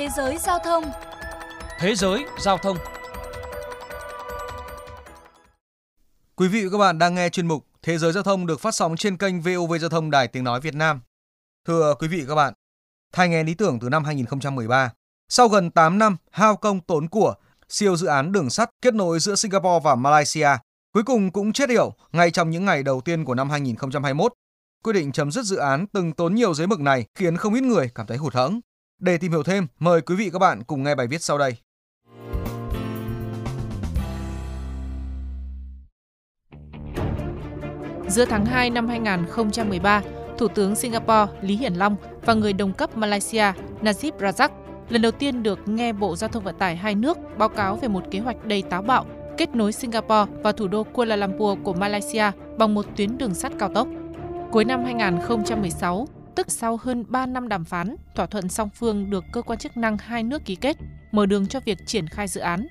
Thế giới giao thông Thế giới giao thông Quý vị và các bạn đang nghe chuyên mục Thế giới giao thông được phát sóng trên kênh VOV Giao thông Đài Tiếng Nói Việt Nam. Thưa quý vị và các bạn, thay nghe lý tưởng từ năm 2013, sau gần 8 năm hao công tốn của, siêu dự án đường sắt kết nối giữa Singapore và Malaysia cuối cùng cũng chết yểu ngay trong những ngày đầu tiên của năm 2021. Quyết định chấm dứt dự án từng tốn nhiều giấy mực này khiến không ít người cảm thấy hụt hẫng. Để tìm hiểu thêm, mời quý vị các bạn cùng nghe bài viết sau đây. Giữa tháng 2 năm 2013, Thủ tướng Singapore Lý Hiển Long và người đồng cấp Malaysia Najib Razak lần đầu tiên được nghe Bộ Giao thông Vận tải hai nước báo cáo về một kế hoạch đầy táo bạo kết nối Singapore và thủ đô Kuala Lumpur của Malaysia bằng một tuyến đường sắt cao tốc. Cuối năm 2016, tức sau hơn 3 năm đàm phán, thỏa thuận song phương được cơ quan chức năng hai nước ký kết, mở đường cho việc triển khai dự án.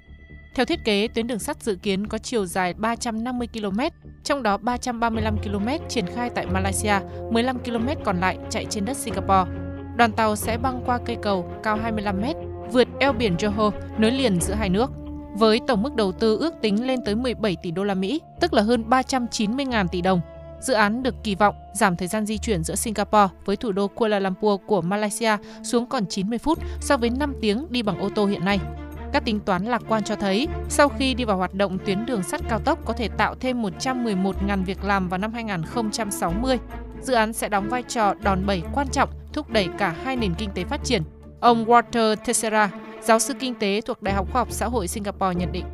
Theo thiết kế, tuyến đường sắt dự kiến có chiều dài 350 km, trong đó 335 km triển khai tại Malaysia, 15 km còn lại chạy trên đất Singapore. Đoàn tàu sẽ băng qua cây cầu cao 25 m, vượt eo biển Johor, nối liền giữa hai nước. Với tổng mức đầu tư ước tính lên tới 17 tỷ đô la Mỹ, tức là hơn 390.000 tỷ đồng, Dự án được kỳ vọng giảm thời gian di chuyển giữa Singapore với thủ đô Kuala Lumpur của Malaysia xuống còn 90 phút so với 5 tiếng đi bằng ô tô hiện nay. Các tính toán lạc quan cho thấy, sau khi đi vào hoạt động tuyến đường sắt cao tốc có thể tạo thêm 111.000 việc làm vào năm 2060. Dự án sẽ đóng vai trò đòn bẩy quan trọng thúc đẩy cả hai nền kinh tế phát triển. Ông Walter Tessera, giáo sư kinh tế thuộc Đại học Khoa học Xã hội Singapore nhận định.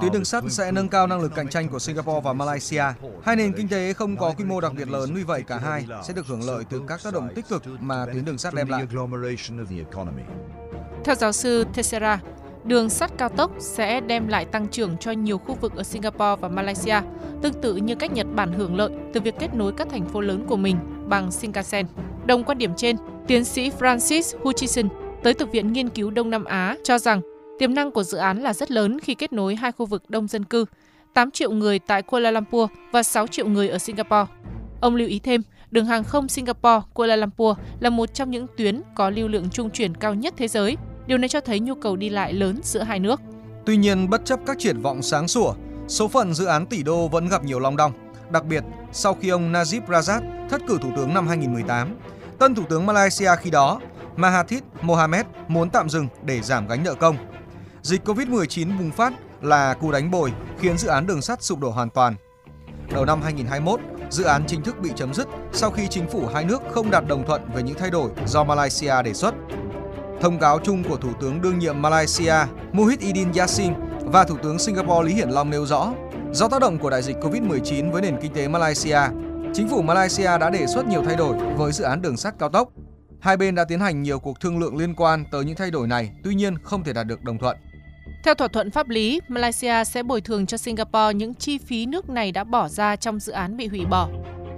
Tuyến đường sắt sẽ nâng cao năng lực cạnh tranh của Singapore và Malaysia. Hai nền kinh tế không có quy mô đặc biệt lớn, vì vậy cả hai sẽ được hưởng lợi từ các tác động tích cực mà tuyến đường sắt đem lại. Theo giáo sư Teixeira, đường sắt cao tốc sẽ đem lại tăng trưởng cho nhiều khu vực ở Singapore và Malaysia, tương tự như cách Nhật Bản hưởng lợi từ việc kết nối các thành phố lớn của mình bằng Shinkansen. Đồng quan điểm trên, tiến sĩ Francis Hutchison tới từ Viện Nghiên cứu Đông Nam Á cho rằng Tiềm năng của dự án là rất lớn khi kết nối hai khu vực đông dân cư, 8 triệu người tại Kuala Lumpur và 6 triệu người ở Singapore. Ông lưu ý thêm, đường hàng không Singapore Kuala Lumpur là một trong những tuyến có lưu lượng trung chuyển cao nhất thế giới. Điều này cho thấy nhu cầu đi lại lớn giữa hai nước. Tuy nhiên, bất chấp các triển vọng sáng sủa, số phận dự án tỷ đô vẫn gặp nhiều long đong. Đặc biệt, sau khi ông Najib Razak thất cử thủ tướng năm 2018, tân thủ tướng Malaysia khi đó, Mahathir Mohamad muốn tạm dừng để giảm gánh nợ công. Dịch Covid-19 bùng phát là cú đánh bồi khiến dự án đường sắt sụp đổ hoàn toàn. Đầu năm 2021, dự án chính thức bị chấm dứt sau khi chính phủ hai nước không đạt đồng thuận về những thay đổi do Malaysia đề xuất. Thông cáo chung của Thủ tướng đương nhiệm Malaysia Muhyiddin Yassin và Thủ tướng Singapore Lý Hiển Long nêu rõ, do tác động của đại dịch Covid-19 với nền kinh tế Malaysia, chính phủ Malaysia đã đề xuất nhiều thay đổi với dự án đường sắt cao tốc. Hai bên đã tiến hành nhiều cuộc thương lượng liên quan tới những thay đổi này, tuy nhiên không thể đạt được đồng thuận. Theo thỏa thuận pháp lý, Malaysia sẽ bồi thường cho Singapore những chi phí nước này đã bỏ ra trong dự án bị hủy bỏ.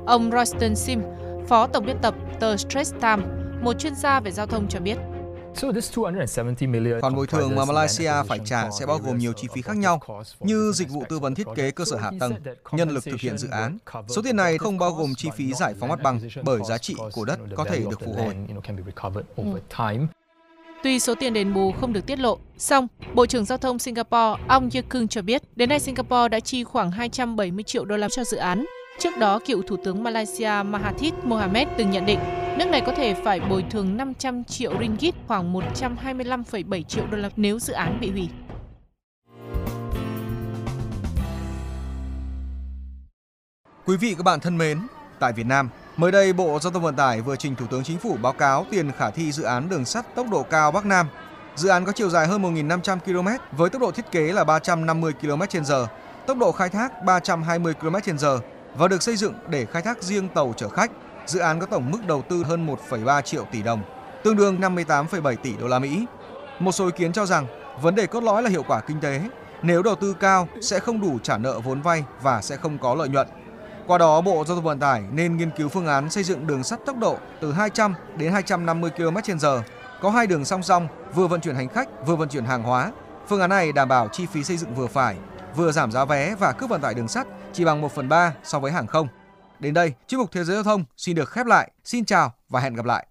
Ông Royston Sim, phó tổng biên tập tờ Straits Times, một chuyên gia về giao thông cho biết. Khoản bồi thường mà Malaysia phải trả sẽ bao gồm nhiều chi phí khác nhau, như dịch vụ tư vấn thiết kế cơ sở hạ tầng, nhân lực thực hiện dự án. Số tiền này không bao gồm chi phí giải phóng mặt bằng bởi giá trị của đất có thể được phục hồi. Ừ. Tuy số tiền đền bù không được tiết lộ, song Bộ trưởng Giao thông Singapore Ong Ye Kung cho biết đến nay Singapore đã chi khoảng 270 triệu đô la cho dự án. Trước đó, cựu Thủ tướng Malaysia Mahathir Mohamed từng nhận định nước này có thể phải bồi thường 500 triệu ringgit khoảng 125,7 triệu đô la nếu dự án bị hủy. Quý vị các bạn thân mến, tại Việt Nam, Mới đây, Bộ Giao thông Vận tải vừa trình Thủ tướng Chính phủ báo cáo tiền khả thi dự án đường sắt tốc độ cao Bắc Nam. Dự án có chiều dài hơn 1.500 km với tốc độ thiết kế là 350 km/h, tốc độ khai thác 320 km/h và được xây dựng để khai thác riêng tàu chở khách. Dự án có tổng mức đầu tư hơn 1,3 triệu tỷ đồng, tương đương 58,7 tỷ đô la Mỹ. Một số ý kiến cho rằng vấn đề cốt lõi là hiệu quả kinh tế. Nếu đầu tư cao sẽ không đủ trả nợ vốn vay và sẽ không có lợi nhuận. Qua đó, Bộ Giao thông Vận tải nên nghiên cứu phương án xây dựng đường sắt tốc độ từ 200 đến 250 km/h, có hai đường song song, vừa vận chuyển hành khách, vừa vận chuyển hàng hóa. Phương án này đảm bảo chi phí xây dựng vừa phải, vừa giảm giá vé và cước vận tải đường sắt chỉ bằng 1 phần 3 so với hàng không. Đến đây, chuyên mục Thế giới giao thông xin được khép lại. Xin chào và hẹn gặp lại.